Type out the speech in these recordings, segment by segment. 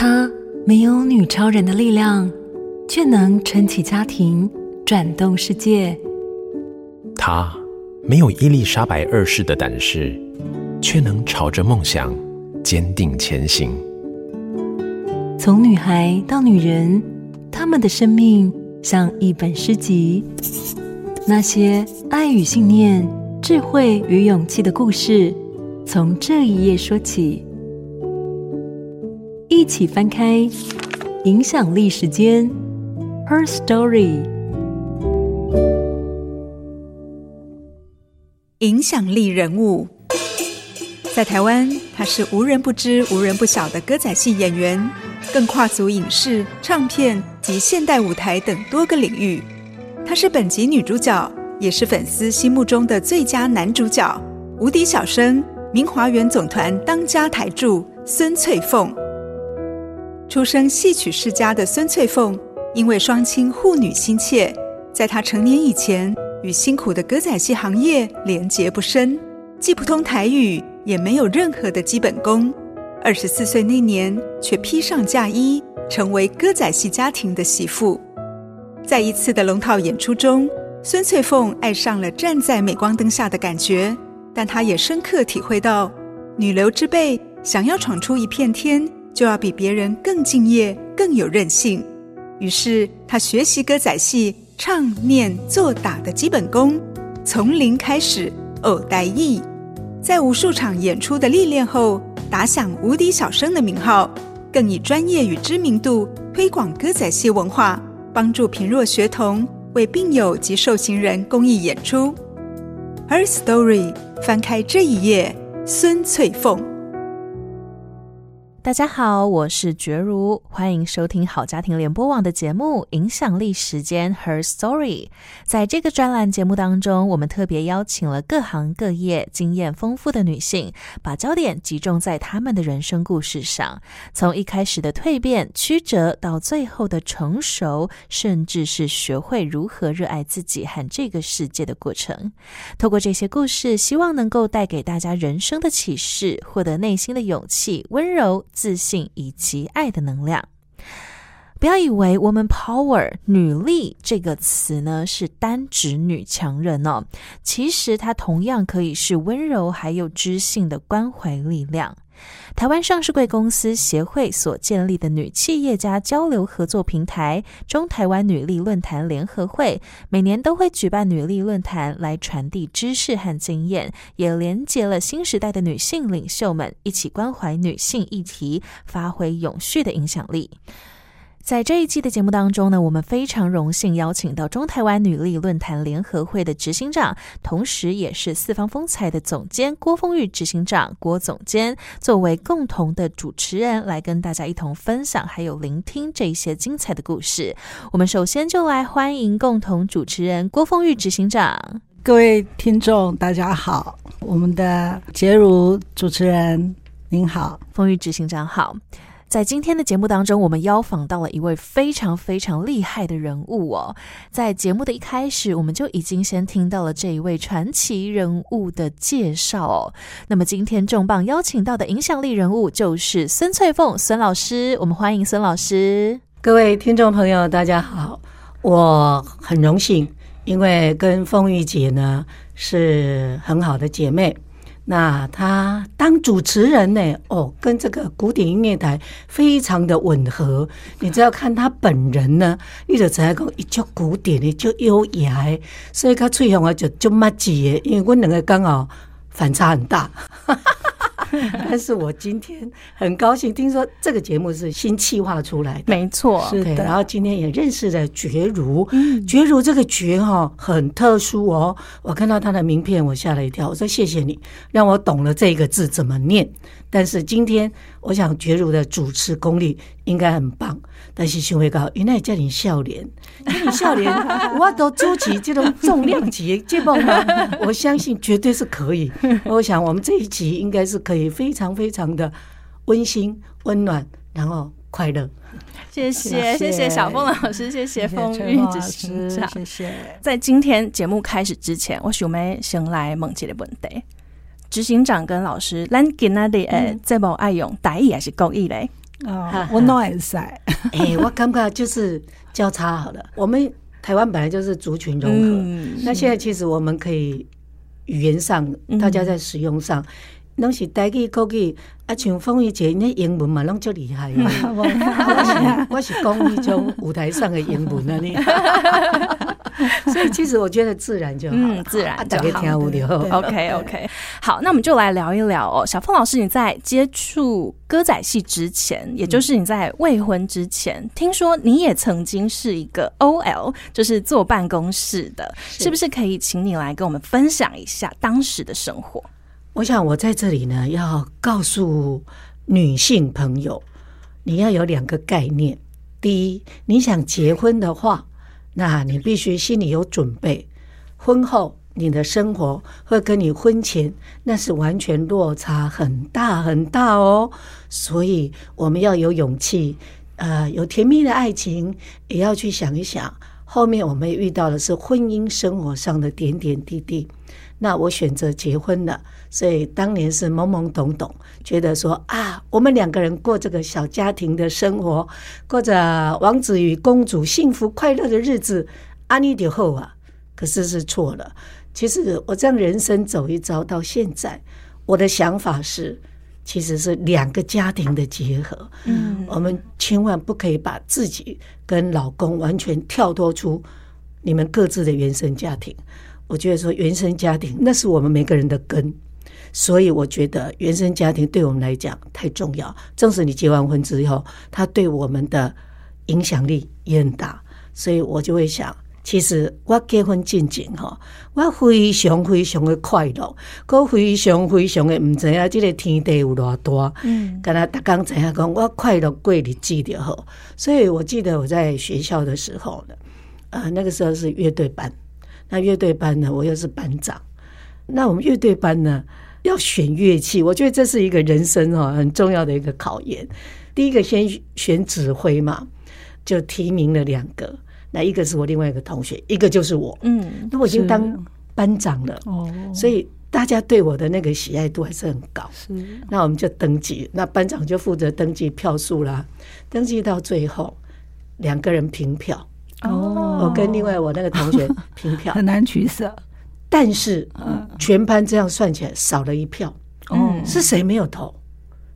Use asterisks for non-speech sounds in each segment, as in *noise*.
她没有女超人的力量，却能撑起家庭，转动世界。她没有伊丽莎白二世的胆识，却能朝着梦想坚定前行。从女孩到女人，她们的生命像一本诗集，那些爱与信念、智慧与勇气的故事，从这一页说起。一起翻开《影响力时间》Her Story，影响力人物。在台湾，她是无人不知、无人不晓的歌仔戏演员，更跨足影视、唱片及现代舞台等多个领域。她是本集女主角，也是粉丝心目中的最佳男主角——无敌小生，明华园总团当家台柱孙翠凤。出生戏曲世家的孙翠凤，因为双亲护女心切，在她成年以前，与辛苦的歌仔戏行业连结不深，既不通台语，也没有任何的基本功。二十四岁那年，却披上嫁衣，成为歌仔戏家庭的媳妇。在一次的龙套演出中，孙翠凤爱上了站在镁光灯下的感觉，但她也深刻体会到，女流之辈想要闯出一片天。就要比别人更敬业、更有韧性。于是他学习歌仔戏唱、念、做、打的基本功，从零开始，偶代艺。在无数场演出的历练后，打响无敌小生的名号，更以专业与知名度推广歌仔戏文化，帮助贫弱学童、为病友及受刑人公益演出。Her story，翻开这一页，孙翠凤。大家好，我是觉如，欢迎收听好家庭联播网的节目《影响力时间 Her Story》。在这个专栏节目当中，我们特别邀请了各行各业经验丰富的女性，把焦点集中在她们的人生故事上，从一开始的蜕变曲折，到最后的成熟，甚至是学会如何热爱自己和这个世界的过程。透过这些故事，希望能够带给大家人生的启示，获得内心的勇气、温柔。自信以及爱的能量。不要以为 “woman power” 女力这个词呢是单指女强人哦，其实它同样可以是温柔还有知性的关怀力量。台湾上市贵公司协会所建立的女企业家交流合作平台——中台湾女力论坛联合会，每年都会举办女力论坛，来传递知识和经验，也连接了新时代的女性领袖们，一起关怀女性议题，发挥永续的影响力。在这一期的节目当中呢，我们非常荣幸邀请到中台湾女力论坛联合会的执行长，同时也是四方风采的总监郭峰玉执行长郭总监，作为共同的主持人来跟大家一同分享，还有聆听这一些精彩的故事。我们首先就来欢迎共同主持人郭峰玉执行长。各位听众，大家好，我们的杰如主持人您好，凤玉执行长好。在今天的节目当中，我们邀访到了一位非常非常厉害的人物哦。在节目的一开始，我们就已经先听到了这一位传奇人物的介绍哦。那么今天重磅邀请到的影响力人物就是孙翠凤孙老师，我们欢迎孙老师。各位听众朋友，大家好，我很荣幸，因为跟凤玉姐呢是很好的姐妹。那他当主持人呢？哦，跟这个古典音乐台非常的吻合。你只要看他本人呢，你就知道讲一就古典的，就优雅，所以他吹响啊就就麦子的。因为我两个刚好反差很大。*laughs* 但是我今天很高兴，听说这个节目是新企划出来的，没错，是的。然后今天也认识了觉如，觉如这个觉哈很特殊哦。我看到他的名片，我吓了一跳。我说谢谢你，让我懂了这个字怎么念。但是今天，我想觉如的主持功力应该很棒。但是想会搞，原来叫你笑脸，叫你笑脸，*laughs* 我都主持这种重量级的节目吗？我相信绝对是可以。我想我们这一集应该是可以非常非常的温馨、温暖，然后快乐。谢谢谢谢小凤老师，谢谢风玉执行长，谢谢。在今天节目开始之前，我想要先来问一个问题。执行长跟老师，咱今仔日诶，这部爱用台语还是国语嘞？哦，我脑也塞。*laughs* 哎，我感觉就是交叉好了。我们台湾本来就是族群融合，那现在其实我们可以语言上，大家在使用上。拢是台语、国语，啊，像凤玉姐那英文嘛，拢足厉害。*laughs* 我是讲一种舞台上的英文啊，你。*laughs* 所以其实我觉得自然就好，嗯，自然就好。OK OK，好，那我们就来聊一聊哦。小凤老师，你在接触歌仔戏之前，也就是你在未婚之前，听说你也曾经是一个 OL，就是坐办公室的，是不是？可以请你来跟我们分享一下当时的生活？我想，我在这里呢，要告诉女性朋友，你要有两个概念。第一，你想结婚的话，那你必须心里有准备，婚后你的生活会跟你婚前那是完全落差很大很大哦。所以，我们要有勇气，呃，有甜蜜的爱情，也要去想一想，后面我们遇到的是婚姻生活上的点点滴滴。那我选择结婚了，所以当年是懵懵懂懂，觉得说啊，我们两个人过这个小家庭的生活，过着王子与公主幸福快乐的日子，安逸的后啊，可是是错了。其实我这样人生走一遭到现在，我的想法是，其实是两个家庭的结合。嗯，我们千万不可以把自己跟老公完全跳脱出你们各自的原生家庭。我觉得说原生家庭那是我们每个人的根，所以我觉得原生家庭对我们来讲太重要。正是你结完婚之后，他对我们的影响力也很大，所以我就会想，其实我结婚进前哈，我非常非常的快乐，我非常非常的唔知啊，这个天地有多大，嗯，跟他大刚知影讲，我快乐过日子就好。所以我记得我在学校的时候呢，呃，那个时候是乐队班。那乐队班呢？我又是班长。那我们乐队班呢，要选乐器，我觉得这是一个人生哦很重要的一个考验。第一个先选指挥嘛，就提名了两个。那一个是我另外一个同学，一个就是我。嗯，那我已经当班长了哦，所以大家对我的那个喜爱度还是很高。是，那我们就登记，那班长就负责登记票数啦。登记到最后，两个人平票。哦，我跟另外我那个同学 *laughs* 平票很难取舍，但是全班这样算起来少了一票。哦，是谁没有投？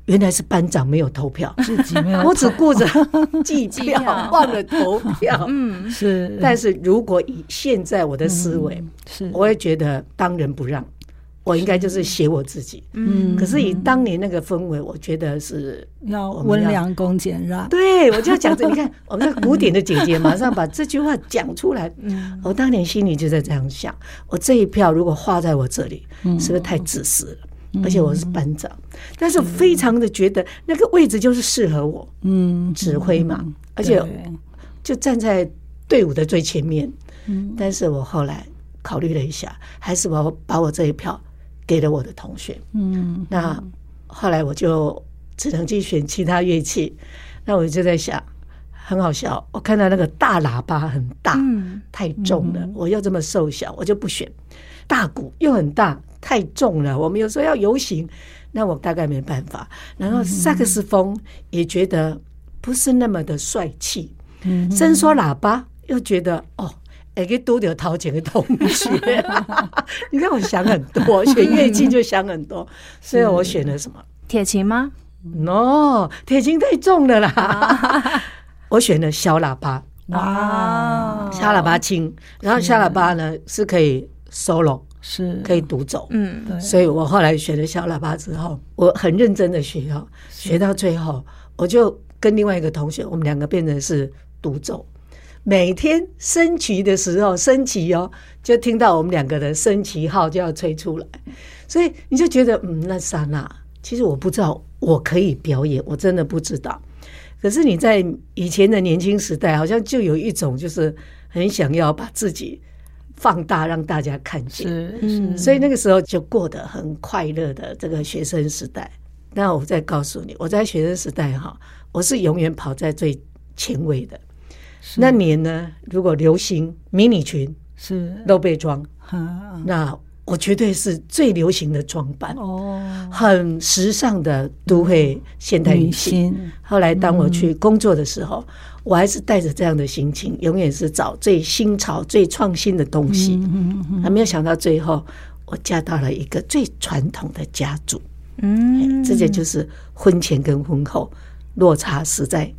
原来是班长没有投票，自己没有。我只顾着 *laughs* 计票，忘了投票。嗯，是。但是如果以现在我的思维，是，我会觉得当仁不让。我应该就是写我自己，嗯，可是以当年那个氛围，我觉得是要温良恭俭让。*laughs* 对，我就要讲这，你看 *laughs* 我们那个古典的姐姐马上把这句话讲出来。我当年心里就在这样想：我这一票如果画在我这里，是不是太自私了？而且我是班长，但是我非常的觉得那个位置就是适合我，嗯，指挥嘛，而且就站在队伍的最前面。嗯，但是我后来考虑了一下，还是把我把我这一票。给了我的同学，嗯，那后来我就只能去选其他乐器。那我就在想，很好笑，我看到那个大喇叭很大，太重了，我又这么瘦小，我就不选。大鼓又很大，太重了，我们有时候要游行，那我大概没办法。然后萨克斯风也觉得不是那么的帅气，伸缩喇叭又觉得哦。哎，给多点掏钱的同学，*laughs* 你看我想很多，*laughs* 选乐器就想很多，所以我选了什么？铁琴吗？No，铁琴太重了啦。*laughs* 我选了小喇叭。哇，小喇叭轻，然后小喇叭呢是可以 solo，是可以独奏。嗯，对。所以我后来选了小喇叭之后，我很认真的学哦，学到最后，我就跟另外一个同学，我们两个变成是独奏。每天升旗的时候，升旗哦，就听到我们两个的升旗号就要吹出来，所以你就觉得，嗯，那刹那，其实我不知道我可以表演，我真的不知道。可是你在以前的年轻时代，好像就有一种就是很想要把自己放大，让大家看见。是，所以那个时候就过得很快乐的这个学生时代。那我再告诉你，我在学生时代哈，我是永远跑在最前卫的。那年呢，如果流行迷你裙是。露背装，那我绝对是最流行的装扮。哦，很时尚的都会现代女性。后来当我去工作的时候，我还是带着这样的心情，永远是找最新潮、最创新的东西。还没有想到最后，我嫁到了一个最传统的家族。嗯，这些就是婚前跟婚后落差实在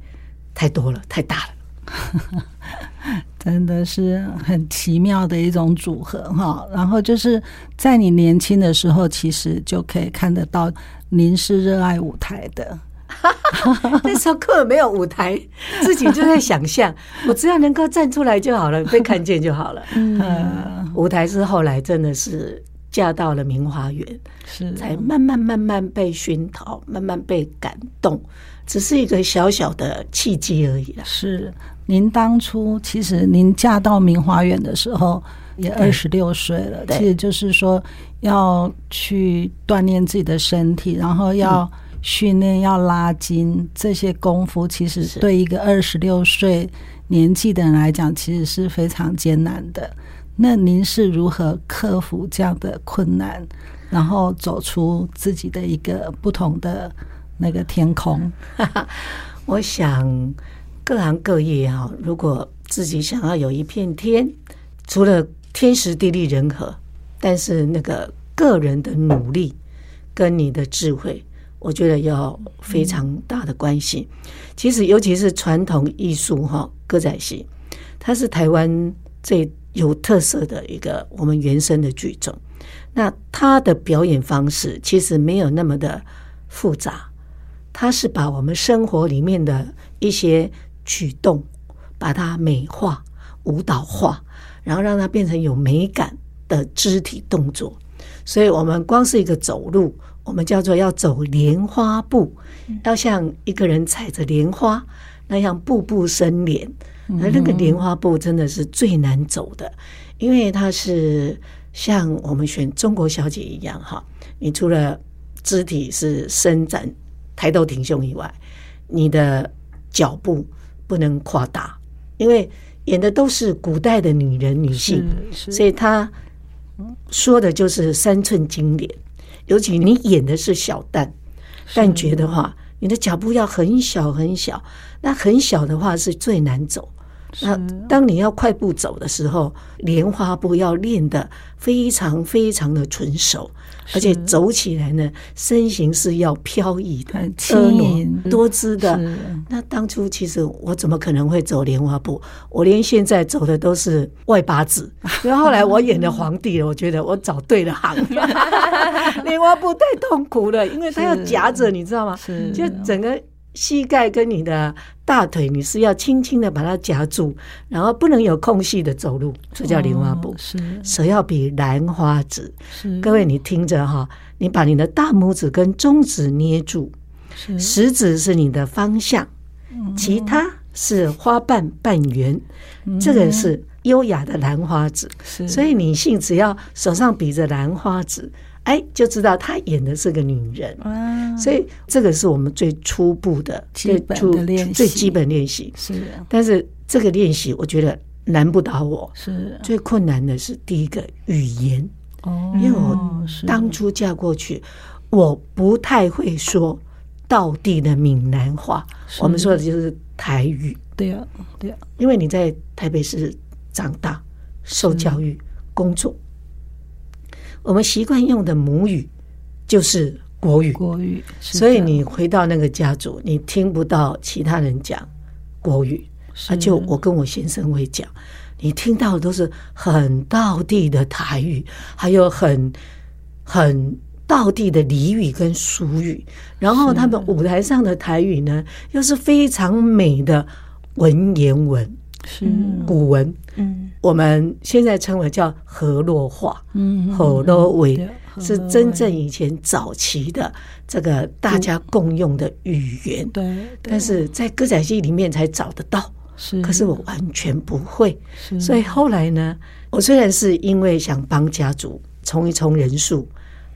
太多了，太大了。*laughs* 真的是很奇妙的一种组合哈，然后就是在你年轻的时候，其实就可以看得到您是热爱舞台的。*laughs* 那时候根本没有舞台，自己就在想象，*laughs* 我只要能够站出来就好了，被看见就好了。嗯，舞台是后来真的是嫁到了明华园，是才慢慢慢慢被熏陶，慢慢被感动，只是一个小小的契机而已了。是。您当初其实您嫁到明华园的时候也二十六岁了，其实就是说要去锻炼自己的身体，然后要训练、要拉筋这些功夫，其实对一个二十六岁年纪的人来讲，其实是非常艰难的。那您是如何克服这样的困难，然后走出自己的一个不同的那个天空？*laughs* 我想。各行各业哈，如果自己想要有一片天，除了天时地利人和，但是那个个人的努力跟你的智慧，我觉得要非常大的关系。其实，尤其是传统艺术哈，歌仔戏，它是台湾最有特色的一个我们原生的剧种。那它的表演方式其实没有那么的复杂，它是把我们生活里面的一些。举动，把它美化、舞蹈化，然后让它变成有美感的肢体动作。所以，我们光是一个走路，我们叫做要走莲花步，要像一个人踩着莲花那样步步生莲。而那个莲花步真的是最难走的，因为它是像我们选中国小姐一样哈，你除了肢体是伸展、抬头挺胸以外，你的脚步。不能夸大，因为演的都是古代的女人、女性，所以他说的就是三寸金莲。尤其你演的是小旦旦角的话，你的脚步要很小很小，那很小的话是最难走。那当你要快步走的时候，莲花步要练得非常非常的纯熟，而且走起来呢，身形是要飘逸的、轻盈多姿的。那当初其实我怎么可能会走莲花步？我连现在走的都是外八字。*laughs* 然后后来我演了皇帝了，我觉得我找对了行了。*laughs* 莲花步太痛苦了，因为它要夹着，你知道吗？就整个。膝盖跟你的大腿，你是要轻轻的把它夹住，然后不能有空隙的走路，这叫莲花步。哦、是手要比兰花指。是各位，你听着哈，你把你的大拇指跟中指捏住，是食指是你的方向，嗯、其他是花瓣半圆，嗯、这个是优雅的兰花指。是所以女性只要手上比着兰花指。哎，就知道她演的是个女人，哇所以这个是我们最初步的、最初最基本练习。是，但是这个练习我觉得难不倒我。是，最困难的是第一个语言。哦，因为我当初嫁过去，我不太会说道地的闽南话。我们说的就是台语。对呀，对呀，因为你在台北市长大、受教育、工作。我们习惯用的母语就是国语，国语，所以你回到那个家族，你听不到其他人讲国语，啊，就我跟我先生会讲，你听到的都是很道地的台语，还有很很道地的俚语跟俗语，然后他们舞台上的台语呢，又是非常美的文言文。是。古文，嗯，我们现在称为叫河洛话，嗯，河洛文是真正以前早期的这个大家共用的语言，对，但是在歌仔戏里面才找得到，是，可是我完全不会，所以后来呢，我虽然是因为想帮家族冲一冲人数，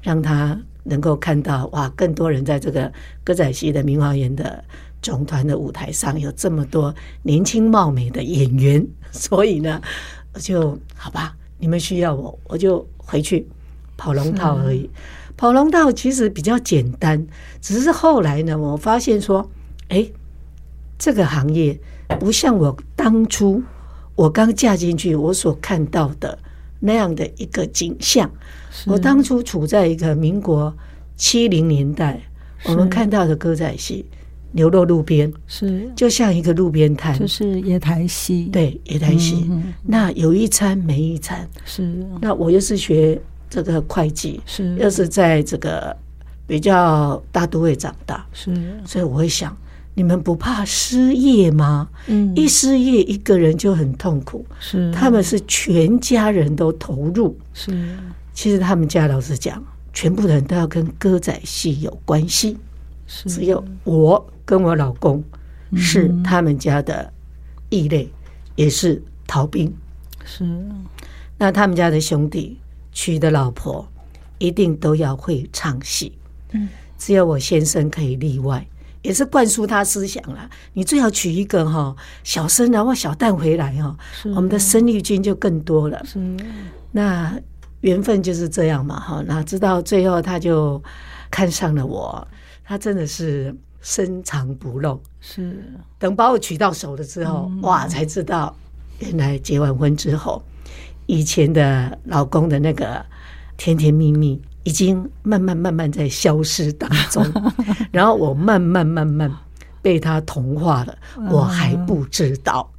让他能够看到哇，更多人在这个歌仔戏的明华园的。总团的舞台上有这么多年轻貌美的演员，*laughs* 所以呢，我就好吧，你们需要我，我就回去跑龙套而已。跑龙套其实比较简单，只是后来呢，我发现说，哎，这个行业不像我当初我刚嫁进去我所看到的那样的一个景象。我当初处在一个民国七零年代，我们看到的歌仔戏流落路边，是。就像一个路边摊，就是野台戏。对，野台戏。那有一餐没一餐，是。那我又是学。这个会计是，又是在这个比较大都会长大，是，所以我会想，你们不怕失业吗？嗯，一失业一个人就很痛苦，是，他们是全家人都投入，是，其实他们家老实讲，全部人都要跟歌仔戏有关系，是，只有我跟我老公是他们家的异类，也是逃兵，是，那他们家的兄弟。娶的老婆一定都要会唱戏，嗯，只有我先生可以例外，也是灌输他思想了。你最好娶一个哈小生，然后小旦回来哈，我们的生力军就更多了。是，那缘分就是这样嘛哈。哪知道最后他就看上了我，他真的是深藏不露。是，等把我娶到手了之后，哇，才知道原来结完婚之后。以前的老公的那个甜甜蜜蜜，已经慢慢慢慢在消失当中，*laughs* 然后我慢慢慢慢被他同化了，我还不知道。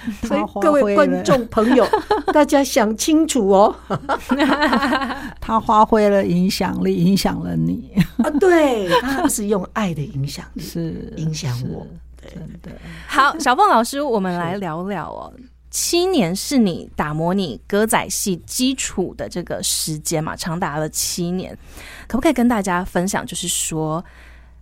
*laughs* 所以各位观众朋友，*laughs* 大家想清楚哦。*laughs* 他发挥了影响力，影响了你啊！对，他是用爱的影响力，是影响我。对对。好，小凤老师，我们来聊聊哦。七年是你打磨你歌仔戏基础的这个时间嘛，长达了七年，可不可以跟大家分享？就是说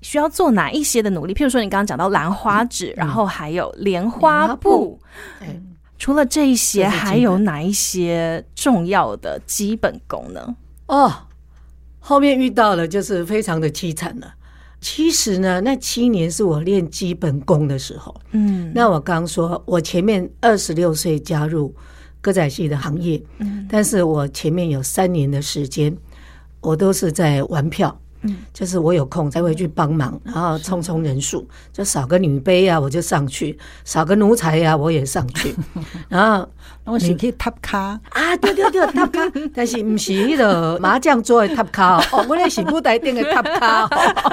需要做哪一些的努力？譬如说你刚刚讲到兰花指，嗯、然后还有莲花布，嗯、除了这一些，还有哪一些重要的基本功呢？哦，后面遇到了就是非常的凄惨了。其实呢，那七年是我练基本功的时候。嗯，那我刚说，我前面二十六岁加入歌仔戏的行业，嗯，但是我前面有三年的时间，我都是在玩票。嗯，就是我有空才会去帮忙，然后充充人数，就少个女卑啊，我就上去；少个奴才呀，我也上去。*laughs* 然后我是去塔卡啊，对对对，塔卡，但是不是那个麻将桌的塔卡哦，*laughs* 我那是布袋店的塔卡，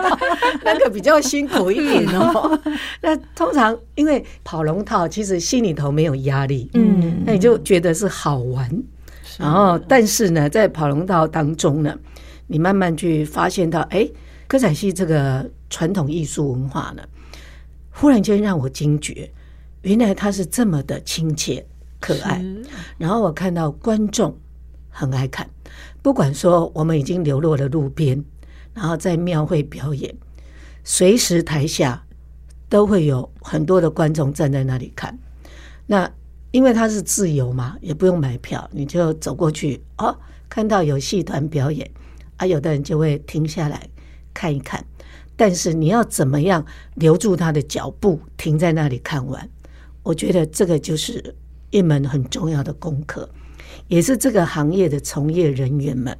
*laughs* 那个比较辛苦一点哦。那通常因为跑龙套，其实心里头没有压力，嗯，那你就觉得是好玩。然后，但是呢，在跑龙套当中呢。你慢慢去发现到，哎，歌仔戏这个传统艺术文化呢，忽然间让我惊觉，原来它是这么的亲切可爱。然后我看到观众很爱看，不管说我们已经流落了路边，然后在庙会表演，随时台下都会有很多的观众站在那里看。那因为它是自由嘛，也不用买票，你就走过去哦，看到有戏团表演。啊，有的人就会停下来看一看，但是你要怎么样留住他的脚步，停在那里看完？我觉得这个就是一门很重要的功课，也是这个行业的从业人员们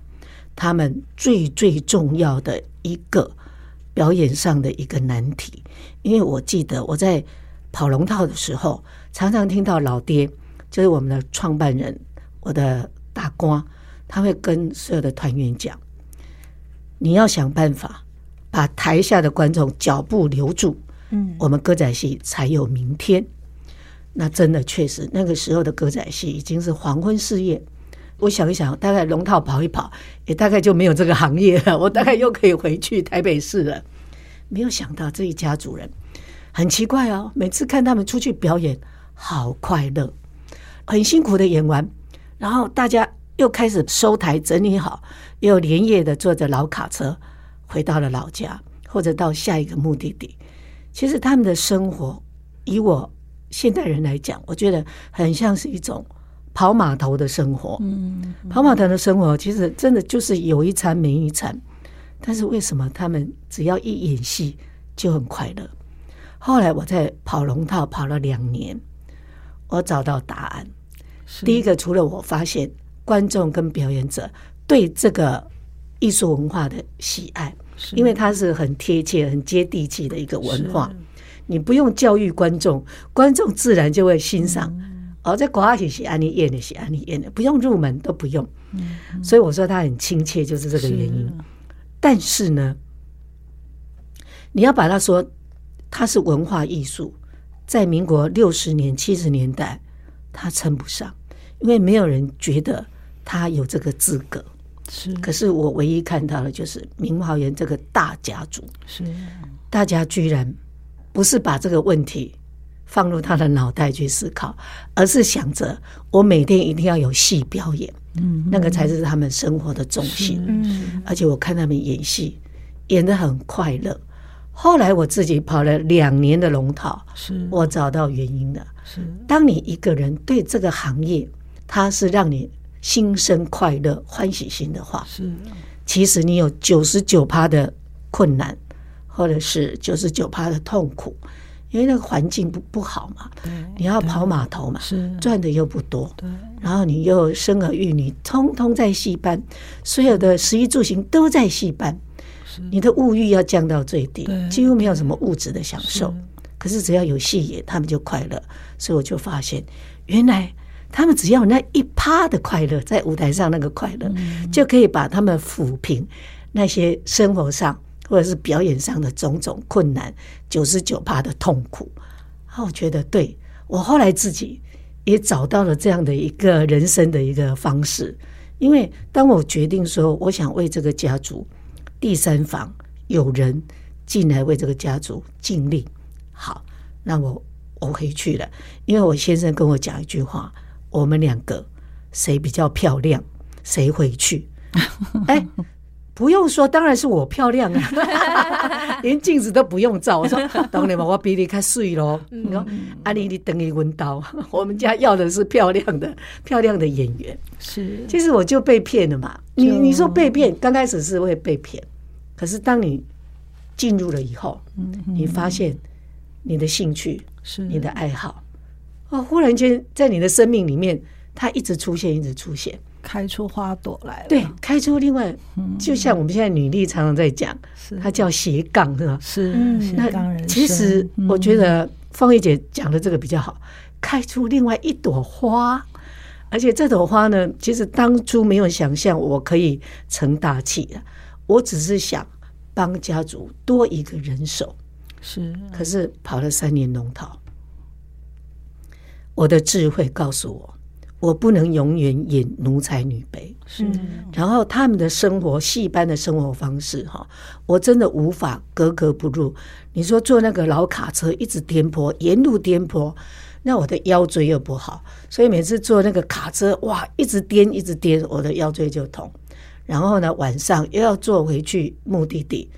他们最最重要的一个表演上的一个难题。因为我记得我在跑龙套的时候，常常听到老爹，就是我们的创办人，我的大瓜，他会跟所有的团员讲。你要想办法把台下的观众脚步留住，嗯，我们歌仔戏才有明天。那真的确实，那个时候的歌仔戏已经是黄昏事业。我想一想，大概龙套跑一跑，也大概就没有这个行业了。*laughs* 我大概又可以回去台北市了。没有想到这一家主人很奇怪哦，每次看他们出去表演，好快乐，很辛苦的演完，然后大家。又开始收台整理好，又连夜的坐着老卡车回到了老家，或者到下一个目的地。其实他们的生活，以我现代人来讲，我觉得很像是一种跑码头的生活。嗯，跑码头的生活其实真的就是有一餐没一餐。但是为什么他们只要一演戏就很快乐？后来我在跑龙套跑了两年，我找到答案。第一个，除了我发现。观众跟表演者对这个艺术文化的喜爱，因为它是很贴切、很接地气的一个文化。你不用教育观众，观众自然就会欣赏。哦，在国外学习安利演的，写安利演的，不用入门都不用。所以我说他很亲切，就是这个原因。但是呢，你要把它说它是文化艺术，在民国六十年、七十年代，它称不上，因为没有人觉得他有这个资格。是，可是我唯一看到的就是明华园这个大家族，是大家居然。不是把这个问题放入他的脑袋去思考，而是想着我每天一定要有戏表演，嗯，那个才是他们生活的重心。嗯，而且我看他们演戏演的很快乐。后来我自己跑了两年的龙套，是我找到原因的。是，当你一个人对这个行业，它是让你心生快乐、欢喜心的话，是，其实你有九十九趴的困难。或者是九十九趴的痛苦，因为那个环境不不好嘛，你要跑码头嘛，赚的又不多，然后你又生儿育女，通通在戏班，所有的食衣住行都在戏班，你的物欲要降到最低，几乎没有什么物质的享受。可是只要有戏演，他们就快乐，所以我就发现，原来他们只要那一趴的快乐，在舞台上那个快乐，就可以把他们抚平那些生活上。或者是表演上的种种困难，九十九趴的痛苦，啊，我觉得对，我后来自己也找到了这样的一个人生的一个方式，因为当我决定说我想为这个家族第三房有人进来为这个家族尽力，好，那我我回去了，因为我先生跟我讲一句话，我们两个谁比较漂亮，谁回去，*laughs* 哎。不用说，当然是我漂亮啊，*laughs* 连镜子都不用照。我说，*laughs* 当然嘛，我比你看水咯。你说，阿丽，你等于温刀。我们家要的是漂亮的、漂亮的演员。是，其实我就被骗了嘛。你你说被骗，刚开始是会被骗，可是当你进入了以后，你发现你的兴趣是你的爱好，哦，忽然间在你的生命里面，它一直出现，一直出现。开出花朵来了，对，开出另外，就像我们现在女力常常在讲，它叫斜杠，是吧？是，那其实我觉得方玉姐讲的这个比较好，开出另外一朵花，而且这朵花呢，其实当初没有想象我可以成大器的，我只是想帮家族多一个人手，是，可是跑了三年龙套，我的智慧告诉我。我不能永远演奴才女卑，是。然后他们的生活，戏班的生活方式，哈，我真的无法格格不入。你说坐那个老卡车，一直颠簸，沿路颠簸，那我的腰椎又不好，所以每次坐那个卡车，哇，一直颠，一直颠，我的腰椎就痛。然后呢，晚上又要坐回去目的地，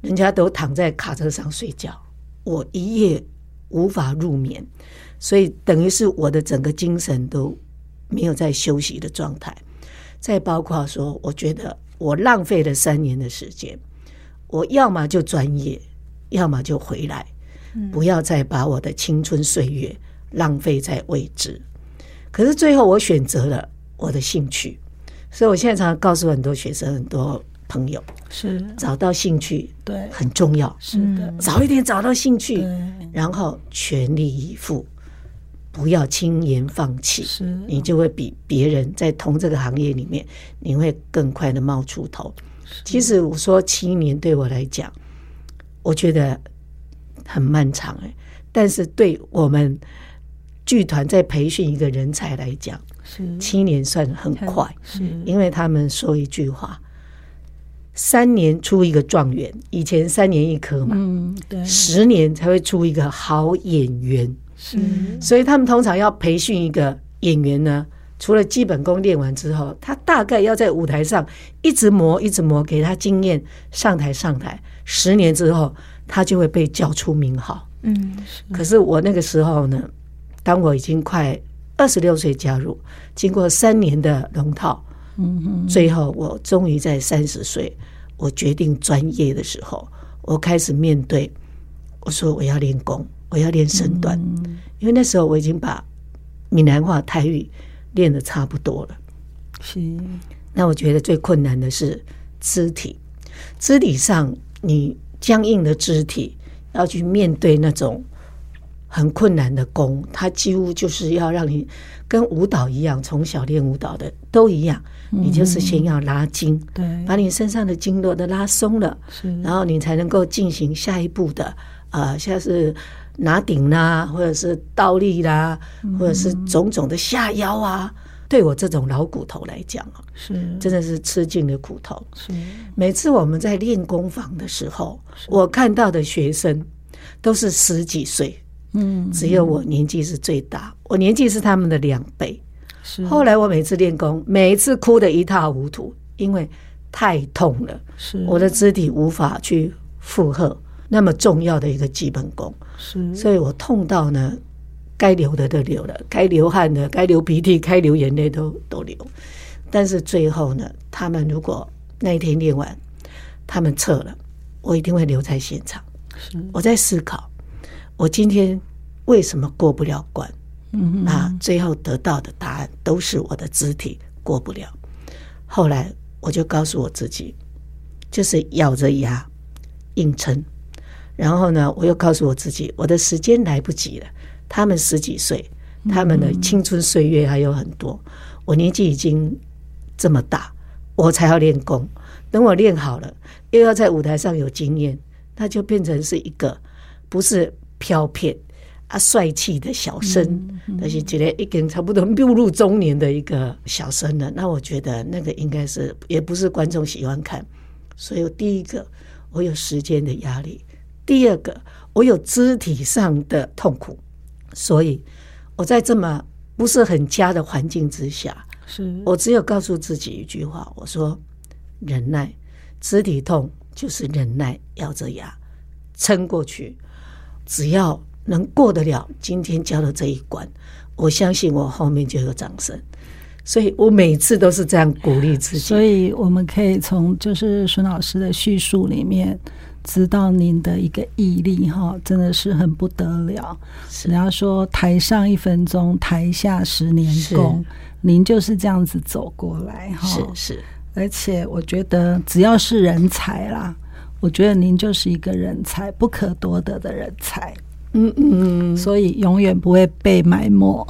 人家都躺在卡车上睡觉，我一夜无法入眠，所以等于是我的整个精神都。没有在休息的状态，再包括说，我觉得我浪费了三年的时间，我要么就专业，要么就回来，不要再把我的青春岁月浪费在未知。可是最后我选择了我的兴趣，所以我现在常常告诉很多学生、很多朋友，是。找到兴趣对。很重要，是的，早一点找到兴趣，然后全力以赴。不要轻言放弃，是。你就会比别人在同这个行业里面，你会更快的冒出头。其实我说七年对我来讲，我觉得很漫长哎，但是对我们剧团在培训一个人才来讲，是。七年算很快，是。因为他们说一句话：三年出一个状元，以前三年一科嘛，嗯，对，十年才会出一个好演员。是，所以他们通常要培训一个演员呢，除了基本功练完之后，他大概要在舞台上一直磨，一直磨，给他经验，上台上台，十年之后，他就会被叫出名号。嗯，可是我那个时候呢，当我已经快二十六岁加入，经过三年的龙套，嗯哼，最后我终于在三十岁，我决定专业的时候，我开始面对，我说我要练功。我要练身段，因为那时候我已经把闽南话、台语练得差不多了。是，那我觉得最困难的是肢体，肢体上你僵硬的肢体要去面对那种很困难的功，它几乎就是要让你跟舞蹈一样，从小练舞蹈的都一样，你就是先要拉筋，对，把你身上的经络都拉松了，然后你才能够进行下一步的，呃，像是拿顶啦，或者是倒立啦，或者是种种的下腰啊。对我这种老骨头来讲啊，是真的是吃尽了苦头。是每次我们在练功房的时候，我看到的学生都是十几岁，嗯，只有我年纪是最大，我年纪是他们的两倍。是后来我每次练功，每一次哭得一塌糊涂，因为太痛了，是我的肢体无法去负荷那么重要的一个基本功，是，所以我痛到呢。该流的都流了，该流汗的、该流鼻涕、该流眼泪都都流。但是最后呢，他们如果那一天练完，他们撤了，我一定会留在现场。是我在思考，我今天为什么过不了关？嗯，那最后得到的答案都是我的肢体过不了。后来我就告诉我自己，就是咬着牙硬撑。然后呢，我又告诉我自己，我的时间来不及了。他们十几岁，他们的青春岁月还有很多。我年纪已经这么大，我才要练功。等我练好了，又要在舞台上有经验，那就变成是一个不是飘片啊帅气的小生，但是觉得已经差不多步入中年的一个小生了。那我觉得那个应该是也不是观众喜欢看。所以第一个，我有时间的压力；第二个，我有肢体上的痛苦。所以我在这么不是很佳的环境之下，是我只有告诉自己一句话：我说忍耐，肢体痛就是忍耐，咬着牙撑过去。只要能过得了今天教的这一关，我相信我后面就有掌声。所以我每次都是这样鼓励自己。所以我们可以从就是孙老师的叙述里面。知道您的一个毅力哈，真的是很不得了。人家说台上一分钟，台下十年功，您就是这样子走过来哈。是是，而且我觉得只要是人才啦，我觉得您就是一个人才，不可多得的人才。嗯嗯，所以永远不会被埋没。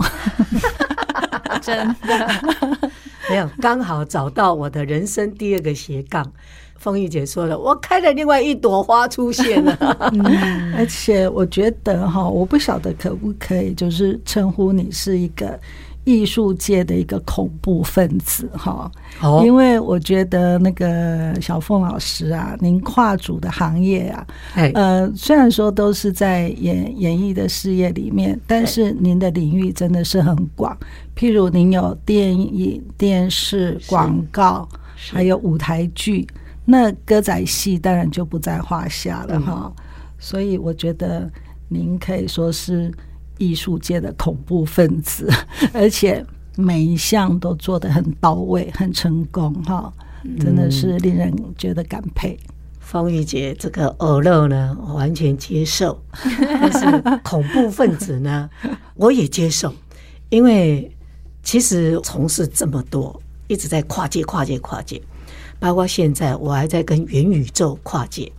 *laughs* 真的 *laughs* 没有，刚好找到我的人生第二个斜杠。凤玉姐说了，我开了另外一朵花出现了，*laughs* 嗯，而且我觉得哈，我不晓得可不可以，就是称呼你是一个艺术界的一个恐怖分子哈，哦，因为我觉得那个小凤老师啊，您跨足的行业啊，呃，虽然说都是在演演艺的事业里面，但是您的领域真的是很广，譬如您有电影、电视、广告，还有舞台剧。那歌仔戏当然就不在话下了哈，嗯，所以我觉得您可以说是艺术界的恐怖分子，而且每一项都做得很到位、很成功哈，真的是令人觉得感佩。方玉姐这个偶乐呢，我完全接受，*laughs* 但是恐怖分子呢，*laughs* 我也接受，因为其实从事这么多，一直在跨界、跨界、跨界。包括现在，我还在跟元宇宙跨界，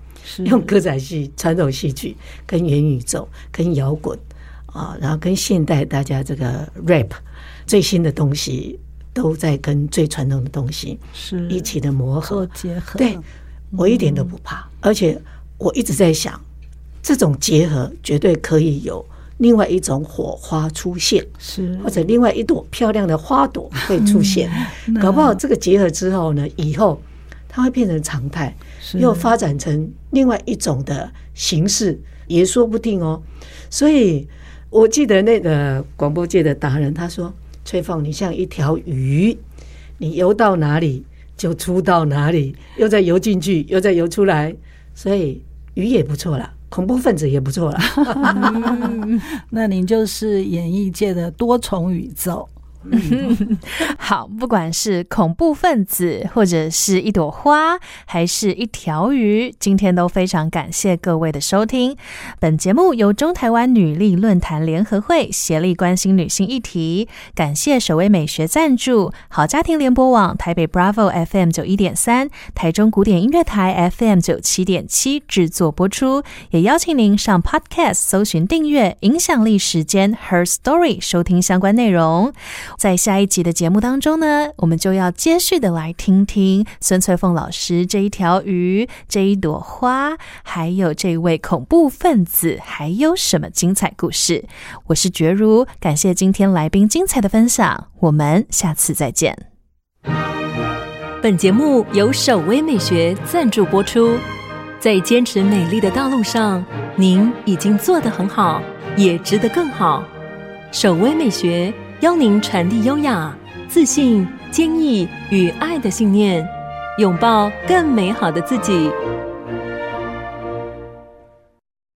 用歌仔戏、传统戏剧跟元宇宙、跟摇滚啊，然后跟现代大家这个 rap 最新的东西，都在跟最传统的东西是一起的磨合结合。对，我一点都不怕，而且我一直在想，这种结合绝对可以有另外一种火花出现，是或者另外一朵漂亮的花朵会出现。搞不好这个结合之后呢，以后。它会变成常态，又发展成另外一种的形式，也说不定哦。所以我记得那个广播界的达人他说：“崔凤，你像一条鱼，你游到哪里就出到哪里，又再游进去，又再游出来。所以鱼也不错啦，恐怖分子也不错了。*laughs* 嗯”那您就是演艺界的多重宇宙。*laughs* 好，不管是恐怖分子，或者是一朵花，还是一条鱼，今天都非常感谢各位的收听。本节目由中台湾女力论坛联合会协力关心女性议题，感谢首位美学赞助，好家庭联播网台北 Bravo FM 九一点三，台中古典音乐台 FM 九七点七制作播出，也邀请您上 Podcast 搜寻订阅影响力时间 Her Story 收听相关内容。在下一集的节目当中呢，我们就要接续的来听听孙翠凤老师这一条鱼、这一朵花，还有这位恐怖分子，还有什么精彩故事？我是觉如，感谢今天来宾精彩的分享，我们下次再见。本节目由守葳美学赞助播出，在坚持美丽的道路上，您已经做得很好，也值得更好。守葳美学。邀您传递优雅、自信、坚毅与爱的信念，拥抱更美好的自己。